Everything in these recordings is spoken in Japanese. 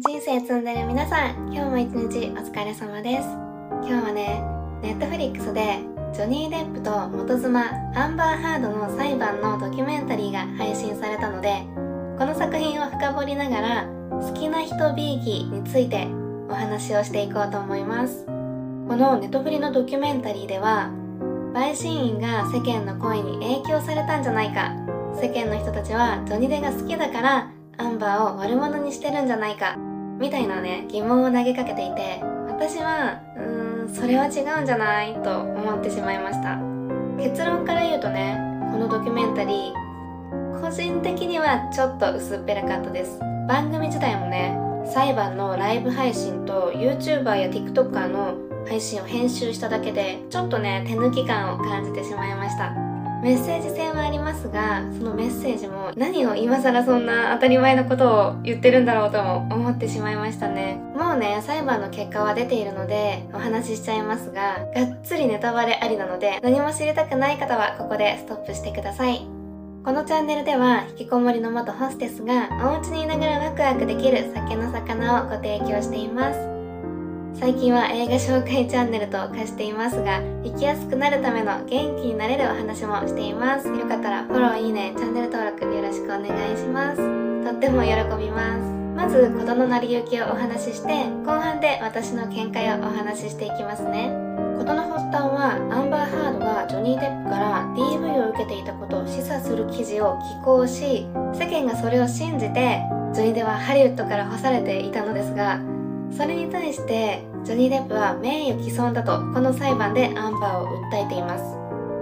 人生積んでる皆さん今日も一日お疲れ様です。今日はねネットフリックスでジョニー・デップと元妻アンバー・ハードの裁判のドキュメンタリーが配信されたのでこの作品を深掘りながら好きな人ビーキについてお話をしていこうと思います。このネトフリのドキュメンタリーでは陪審員が世間の声に影響されたんじゃないか。世間の人たちはジョニデが好きだからアンバーを悪者にしてるんじゃないか。みたいなね疑問を投げかけていて私はうーんそれは違うんじゃないと思ってしまいました。結論から言うとねこのドキュメンタリー個人的にはちょっと薄っぺらかったです。番組自体もね裁判のライブ配信と YouTuber や TikToker の配信を編集しただけでちょっとね手抜き感を感じてしまいました。メッセージ性はありますがそのメッセージも何を今更そんな当たり前のことを言ってるんだろうとも思ってしまいましたね。もうね裁判の結果は出ているのでお話ししちゃいますががっつりネタバレありなので何も知りたくない方はここでストップしてください。このチャンネルでは引きこもりの元ホステスがお家にいながらワクワクできる酒の魚をご提供しています。最近は映画紹介チャンネルと化していますが生きやすくなるための元気になれるお話もしています。よかったらフォローいいねチャンネル登録よろしくお願いします。とっても喜びます。まず事の成り行きをお話しして後半で私の見解をお話ししていきますね。事の発端はアンバー・ハードがジョニー・デップから DV を受けていたことを示唆する記事を寄稿し世間がそれを信じてジョニーではハリウッドから干されていたのですがそれに対してジョニー・デップは名誉毀損だとこの裁判でアンバーを訴えています。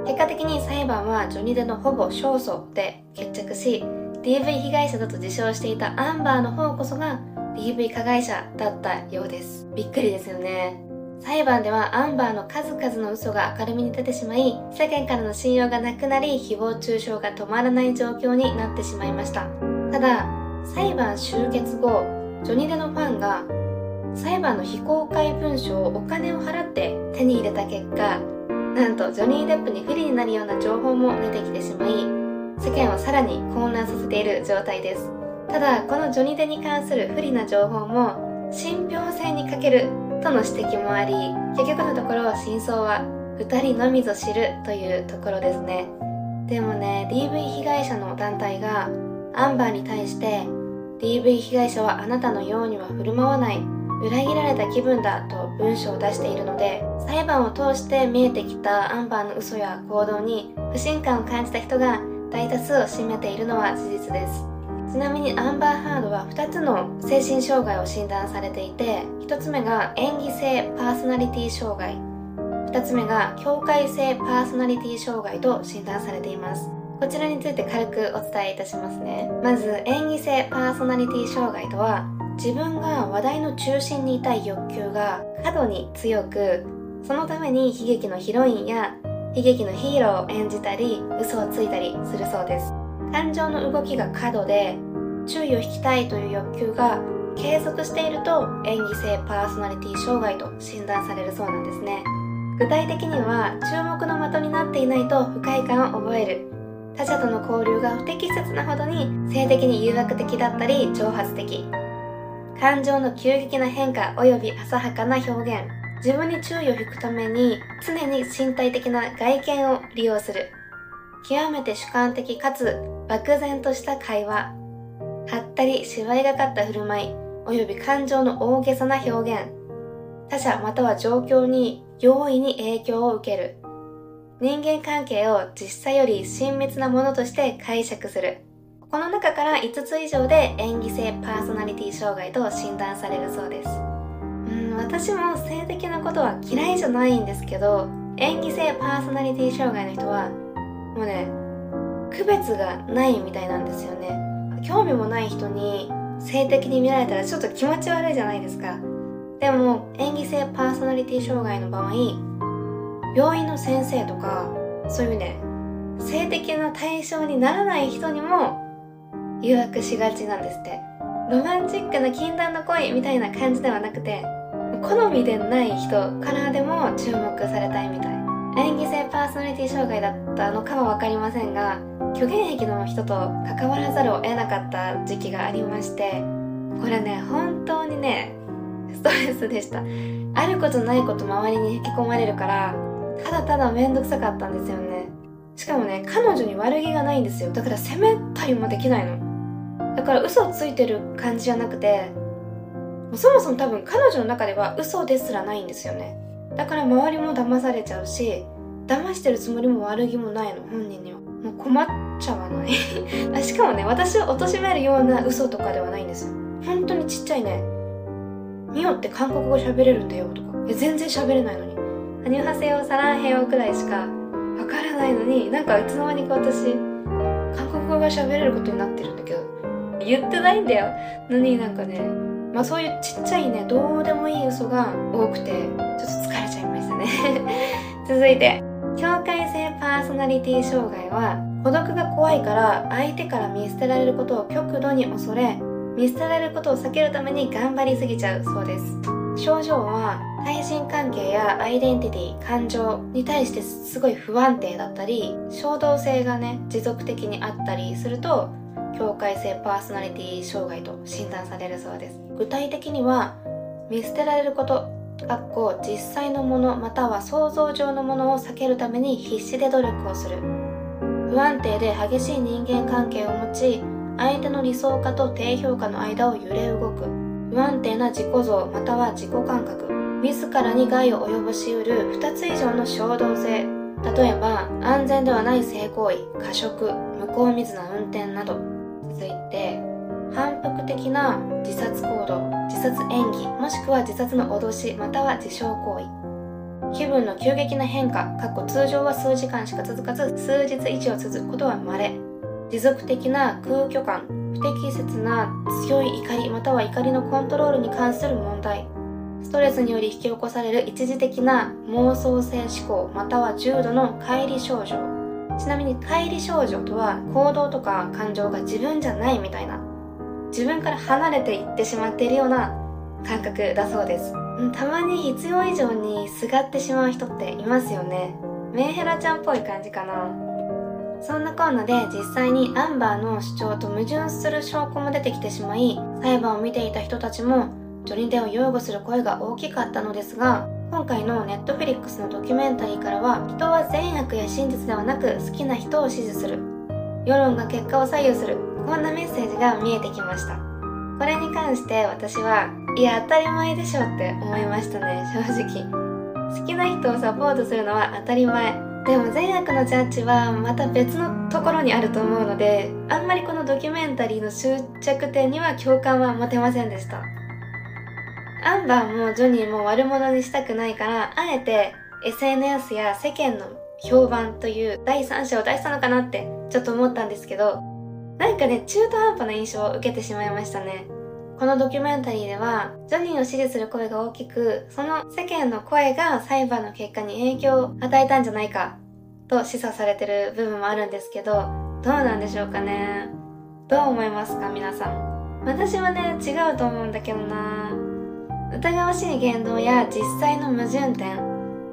結果的に裁判はジョニー・デのほぼ勝訴で決着し DV 被害者だと自称していたアンバーの方こそが DV 加害者だったようです。びっくりですよね。裁判ではアンバーの数々の嘘が明るみに出てしまい世間からの信用がなくなり誹謗中傷が止まらない状況になってしまいました。ただ裁判終結後ジョニー・デのファンが裁判の非公開文書をお金を払って手に入れた結果なんとジョニー・デップに不利になるような情報も出てきてしまい世間をさらに混乱させている状態です。ただこのジョニー・デに関する不利な情報も信憑性に欠けるとの指摘もあり結局のところ真相は2人のみぞ知るというところですね。でもね DV 被害者の団体がアンバーに対して DV 被害者はあなたのようには振る舞わない。裏切られた気分だと文章を出しているので裁判を通して見えてきたアンバーの嘘や行動に不信感を感じた人が大多数を占めているのは事実です。ちなみにアンバー・ハードは2つの精神障害を診断されていて1つ目が演技性パーソナリティ障害2つ目が境界性パーソナリティ障害と診断されています。こちらについて軽くお伝えいたしますね。まず演技性パーソナリティ障害とは自分が話題の中心にいたい欲求が過度に強くそのために悲劇のヒロインや悲劇のヒーローを演じたり嘘をついたりするそうです。感情の動きが過度で注意を引きたいという欲求が継続していると演技性パーソナリティ障害と診断されるそうなんですね。具体的には注目の的になっていないと不快感を覚える。他者との交流が不適切なほどに性的に誘惑的だったり挑発的。感情の急激な変化及び浅はかな表現。自分に注意を引くために常に身体的な外見を利用する。極めて主観的かつ漠然とした会話。はったり芝居がかった振る舞い及び感情の大げさな表現。他者または状況に容易に影響を受ける。人間関係を実際より親密なものとして解釈する。この中から5つ以上で演技性パーソナリティ障害と診断されるそうです。うん私も性的なことは嫌いじゃないんですけど演技性パーソナリティ障害の人はもうね区別がないみたいなんですよね。興味もない人に性的に見られたらちょっと気持ち悪いじゃないですか。でも演技性パーソナリティ障害の場合病院の先生とかそういう意味ね性的な対象にならない人にも誘惑しがちなんですって。ロマンチックな禁断の恋みたいな感じではなくて好みでない人からでも注目されたいみたい。演技性パーソナリティ障害だったのかは分かりませんが虚言癖の人と関わらざるを得なかった時期がありましてこれね本当にねストレスでした。あることないこと周りに引き込まれるからただただ面倒くさかったんですよね。しかもね彼女に悪気がないんですよ。だから責めたりもできないの。だから嘘をついてる感じじゃなくてそもそも多分彼女の中では嘘ですらないんですよね。だから周りも騙されちゃうし騙してるつもりも悪気もないの本人には。もう困っちゃわない。しかもね私を貶めるような嘘とかではないんですよ。本当にちっちゃいね。ミオって韓国語喋れるんだよとか。全然喋れないのにアニュハセヨサランヘヨくらいしかわからないのになんかいつの間にか私韓国語が喋れることになってるんだけど言ってないんだよ。のになんかねまあそういうちっちゃいねどうでもいい嘘が多くてちょっと疲れちゃいましたね。続いて境界性パーソナリティ障害は孤独が怖いから相手から見捨てられることを極度に恐れ見捨てられることを避けるために頑張りすぎちゃうそうです。症状は対人関係やアイデンティティ感情に対してすごい不安定だったり衝動性がね持続的にあったりすると境界性パーソナリティ障害と診断されるそうです。具体的には見捨てられることかっこ実際のものまたは想像上のものを避けるために必死で努力をする。不安定で激しい人間関係を持ち相手の理想化と低評価の間を揺れ動く。不安定な自己像または自己感覚。自らに害を及ぼしうる。2つ以上の衝動性。例えば安全ではない性行為過食向こう水な運転など。続いて反復的な自殺行動自殺演技もしくは自殺の脅しまたは自傷行為。気分の急激な変化過去通常は数時間しか続かず数日以上続くことは稀。持続的な空虚感不適切な強い怒りまたは怒りのコントロールに関する問題。ストレスにより引き起こされる一時的な妄想性思考または重度の乖離症状。ちなみに乖離症状とは行動とか感情が自分じゃないみたいな自分から離れていってしまっているような感覚だそうです。たまに必要以上にすがってしまう人っていますよね。メンヘラちゃんっぽい感じかな。そんなこんなで実際にアンバーの主張と矛盾する証拠も出てきてしまい裁判を見ていた人たちもジョニー・デを擁護する声が大きかったのですが今回のネットフリックスのドキュメンタリーからは人は善悪や真実ではなく好きな人を支持する。世論が結果を左右する。こんなメッセージが見えてきました。これに関して私はいや当たり前でしょって思いましたね。正直。好きな人をサポートするのは当たり前。でも善悪のジャッジはまた別のところにあると思うのであんまりこのドキュメンタリーの終着点には共感は持てませんでした。アンバーもジョニーも悪者にしたくないからあえて SNS や世間の評判という第三者を出したのかなってちょっと思ったんですけどなんかね中途半端な印象を受けてしまいましたね。このドキュメンタリーではジョニーを支持する声が大きくその世間の声が裁判の結果に影響を与えたんじゃないかと示唆されてる部分もあるんですけどどうなんでしょうかね。どう思いますか皆さん。私はね違うと思うんだけどな。疑わしい言動や実際の矛盾点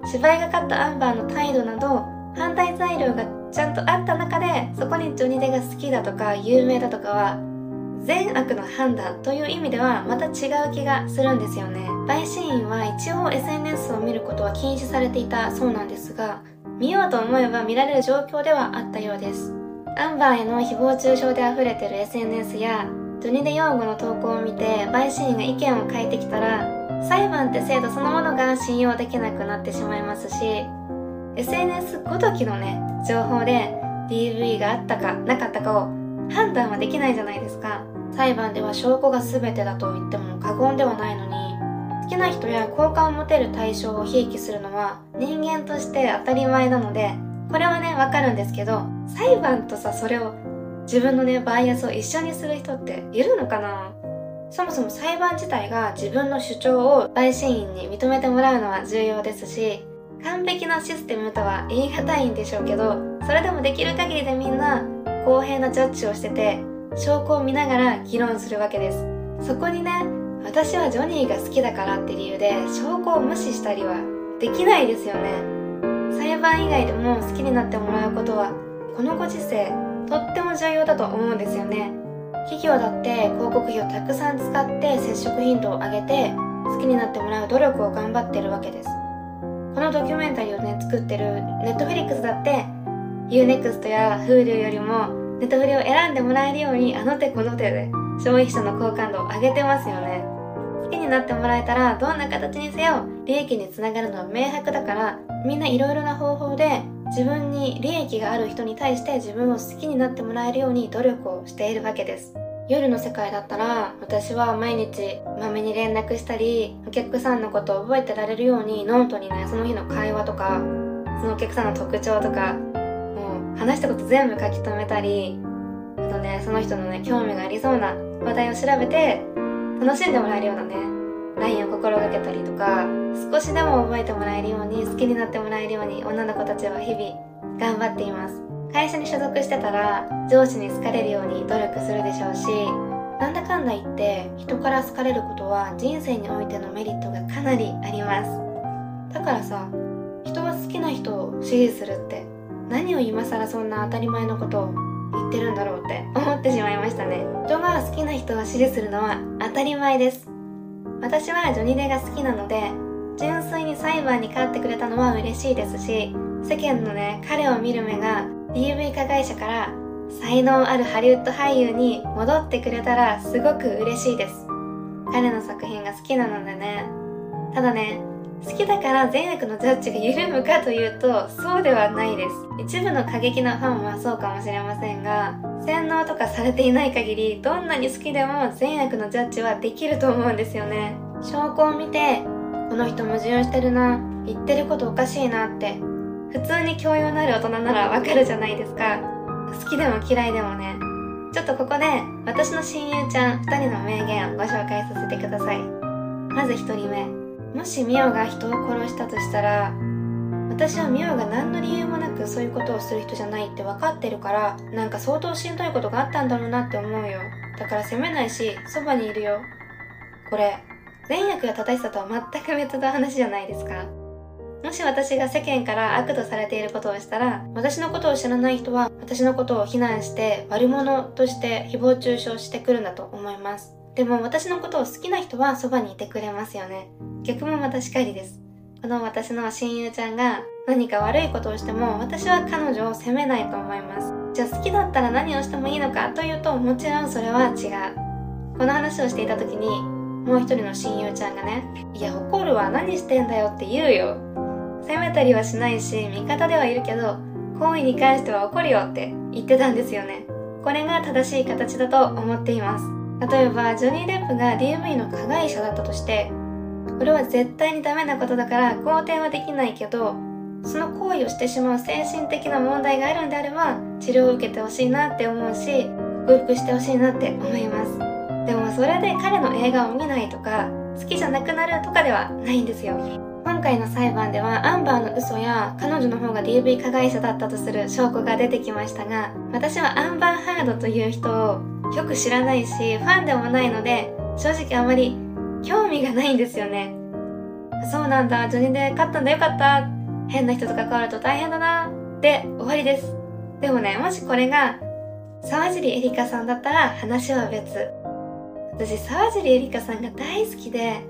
芝居がかったアンバーの態度など反対材料がちゃんとあった中でそこにジョニデが好きだとか有名だとかは善悪の判断という意味ではまた違う気がするんですよね。陪審員は一応 SNS を見ることは禁止されていたそうなんですが見ようと思えば見られる状況ではあったようです。アンバーへの誹謗中傷で溢れてる SNS やジョニデ用語の投稿を見て陪審員が意見を変えてきたら裁判って制度そのものが信用できなくなってしまいますし SNS ごときのね情報で DV があったかなかったかを判断はできないじゃないですか。裁判では証拠が全てだと言っても過言ではないのに好きな人や好感を持てる対象をひいきするのは人間として当たり前なのでこれはねわかるんですけど裁判とさそれを自分のねバイアスを一緒にする人っているのかな？そもそも裁判自体が自分の主張を陪審員に認めてもらうのは重要ですし完璧なシステムとは言い難いんでしょうけどそれでもできる限りでみんな公平なジャッジをしてて証拠を見ながら議論するわけです。そこにね私はジョニーが好きだからって理由で証拠を無視したりはできないですよね。裁判以外でも好きになってもらうことはこのご時世とっても重要だと思うんですよね。企業だって広告費をたくさん使って接触頻度を上げて好きになってもらう努力を頑張ってるわけです。このドキュメンタリーをね作ってるネットフリックスだって UNEXT や Hulu よりもネットフリを選んでもらえるようにあの手この手で消費者の好感度を上げてますよね。好きになってもらえたらどんな形にせよ利益につながるのは明白だからみんないろいろな方法で自分に利益がある人に対して自分を好きになってもらえるように努力をしているわけです。夜の世界だったら私は毎日まめに連絡したりお客さんのことを覚えてられるようにノートにねその日の会話とかそのお客さんの特徴とかもう話したこと全部書き留めたりあとねその人のね興味がありそうな話題を調べて楽しんでもらえるようなね LINE を心がけたりとか少しでも覚えてもらえるように好きになってもらえるように女の子たちは日々頑張っています。会社に所属してたら上司に好かれるように努力するでしょうしなんだかんだ言って人から好かれることは人生においてのメリットがかなりあります。だからさ人は好きな人を支持するって何を今更そんな当たり前のことを言ってるんだろうって思ってしまいましたね。人が好きな人を支持するのは当たり前です。私はジョニーデが好きなので純粋に裁判に勝ってくれたのは嬉しいですし世間のね彼を見る目が DV 加害者から才能あるハリウッド俳優に戻ってくれたらすごく嬉しいです。彼の作品が好きなのでね。ただね好きだから善悪のジャッジが緩むかというとそうではないです。一部の過激なファンはそうかもしれませんが洗脳とかされていない限りどんなに好きでも善悪のジャッジはできると思うんですよね。証拠を見てこの人矛盾してるな言ってることおかしいなって普通に教養のある大人ならわかるじゃないですか。好きでも嫌いでもね。ちょっとここで私の親友ちゃん2人の名言をご紹介させてください。まず1人目。もしミオが人を殺したとしたら私はミオが何の理由もなくそういうことをする人じゃないって分かってるからなんか相当しんどいことがあったんだろうなって思うよだから責めないしそばにいるよこれ善悪や正しさとは全く別の話じゃないですかもし私が世間から悪とされていることをしたら、私のことを知らない人は、私のことを非難して悪者として誹謗中傷してくるんだと思います。でも私のことを好きな人はそばにいてくれますよね。逆もまたしかりです。この私の親友ちゃんが何か悪いことをしても私は彼女を責めないと思います。じゃあ好きだったら何をしてもいいのかというともちろんそれは違う。この話をしていた時にもう一人の親友ちゃんがね、いや怒るわ何してんだよって言うよ。責めたりはしないし味方ではいるけど行為に関しては怒るよって言ってたんですよねこれが正しい形だと思っています例えばジョニー・デップが DMV の加害者だったとしてこれは絶対にダメなことだから肯定はできないけどその行為をしてしまう精神的な問題があるんであれば治療を受けてほしいなって思うし克服してほしいなって思います。でもそれで彼の映画を見ないとか好きじゃなくなるとかではないんですよ。今回の裁判ではアンバーの嘘や彼女の方が DV 加害者だったとする証拠が出てきましたが私はアンバーハードという人をよく知らないしファンでもないので正直あまり興味がないんですよね。そうなんだ。ジョニーで勝ったんだ。よかった。変な人と関わると大変だな。で終わりです。でもねもしこれが沢尻エリカさんだったら話は別。私沢尻エリカさんが大好きで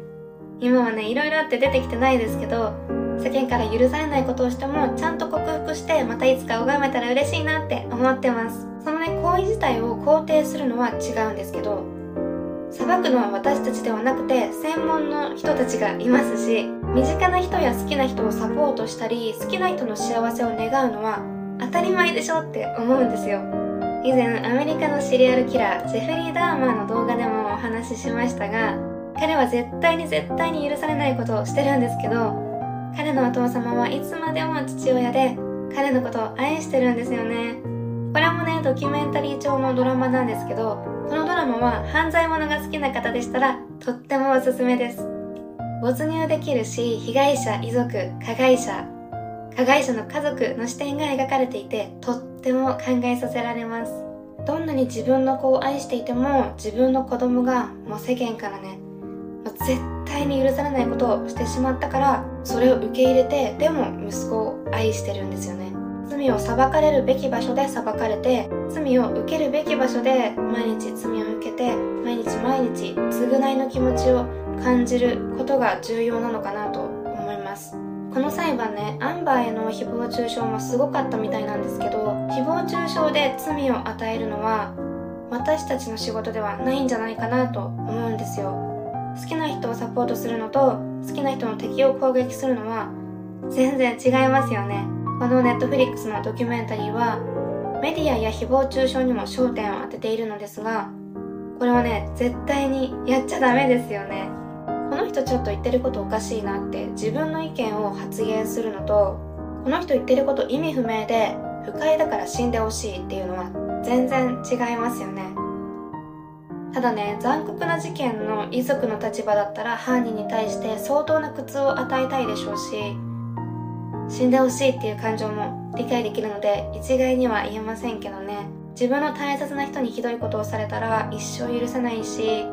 今はねいろいろあって出てきてないですけど世間から許されないことをしてもちゃんと克服してまたいつか拝めたら嬉しいなって思ってます。そのね行為自体を肯定するのは違うんですけど裁くのは私たちではなくて専門の人たちがいますし身近な人や好きな人をサポートしたり好きな人の幸せを願うのは当たり前でしょって思うんですよ。以前アメリカのシリアルキラージェフリー・ダーマーの動画でもお話ししましたが彼は絶対に絶対に許されないことをしてるんですけど彼のお父様はいつまでも父親で彼のことを愛してるんですよね。これもねドキュメンタリー調のドラマなんですけどこのドラマは犯罪者が好きな方でしたらとってもおすすめです。没入できるし被害者遺族加害者加害者の家族の視点が描かれていてとっても考えさせられます。どんなに自分の子を愛していても自分の子供がもう世間からねもう絶対に許されないことをしてしまったからそれを受け入れてでも息子を愛してるんですよね。罪を裁かれるべき場所で裁かれて罪を受けるべき場所で毎日罪を受けて毎日毎日償いの気持ちを感じることが重要なのかなと思います。この裁判ねアンバーへの誹謗中傷もすごかったみたいなんですけど誹謗中傷で罪を与えるのは私たちの仕事ではないんじゃないかなと思うんですよ。好きな人をサポートするのと好きな人の敵を攻撃するのは全然違いますよね。このネットフリックスのドキュメンタリーはメディアや誹謗中傷にも焦点を当てているのですがこれはね絶対にやっちゃダメですよね。この人ちょっと言ってることおかしいなって自分の意見を発言するのとこの人言ってること意味不明で不快だから死んでほしいっていうのは全然違いますよね。ただね残酷な事件の遺族の立場だったら犯人に対して相当な苦痛を与えたいでしょうし死んでほしいっていう感情も理解できるので一概には言えませんけどね。自分の大切な人にひどいことをされたら一生許せないし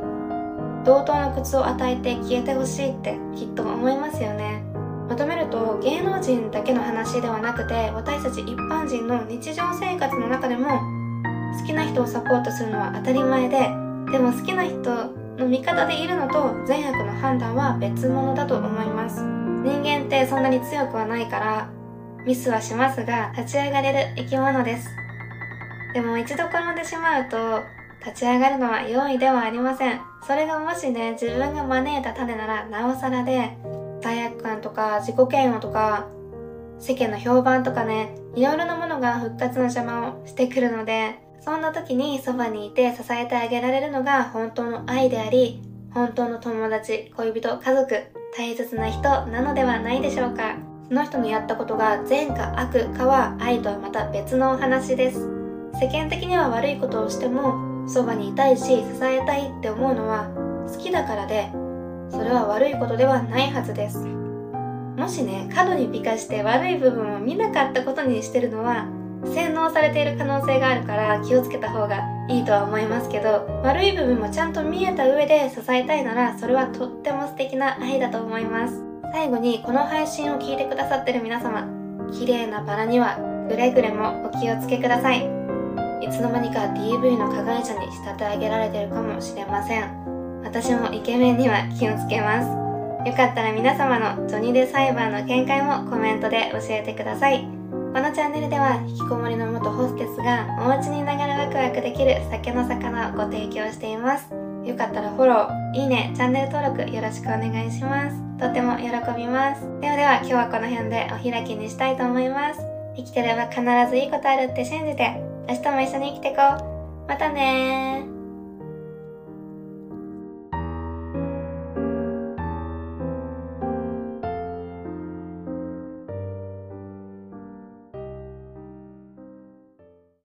同等の苦痛を与えて消えてほしいってきっと思いますよね。まとめると芸能人だけの話ではなくて私たち一般人の日常生活の中でも好きな人をサポートするのは当たり前ででも好きな人の味方でいるのと善悪の判断は別物だと思います。人間ってそんなに強くはないからミスはしますが立ち上がれる生き物です。でも一度転んでしまうと立ち上がるのは容易ではありません。それがもしね自分が招いた種ならなおさらで罪悪感とか自己嫌悪とか世間の評判とかねいろいろなものが復活の邪魔をしてくるのでそんな時にそばにいて支えてあげられるのが本当の愛であり、本当の友達、恋人、家族、大切な人なのではないでしょうか。その人のやったことが善か悪かは愛とはまた別のお話です。世間的には悪いことをしても、そばにいたいし支えたいって思うのは好きだからで、それは悪いことではないはずです。もしね、過度に美化して悪い部分を見なかったことにしてるのは洗脳されている可能性があるから気をつけた方がいいとは思いますけど悪い部分もちゃんと見えた上で支えたいならそれはとっても素敵な愛だと思います。最後にこの配信を聞いてくださってる皆様綺麗なバラにはくれぐれもお気をつけください。いつの間にか DV の加害者に仕立て上げられてるかもしれません。私もイケメンには気をつけます。よかったら皆様のジョニーデ裁判の見解もコメントで教えてください。このチャンネルでは引きこもりの元ホステスがお家にいながらワクワクできる酒の魚をご提供しています。よかったらフォロー、いいね、チャンネル登録よろしくお願いします。とても喜びます。ではでは今日はこの辺でお開きにしたいと思います。生きてれば必ずいいことあるって信じて明日も一緒に生きてこう。またね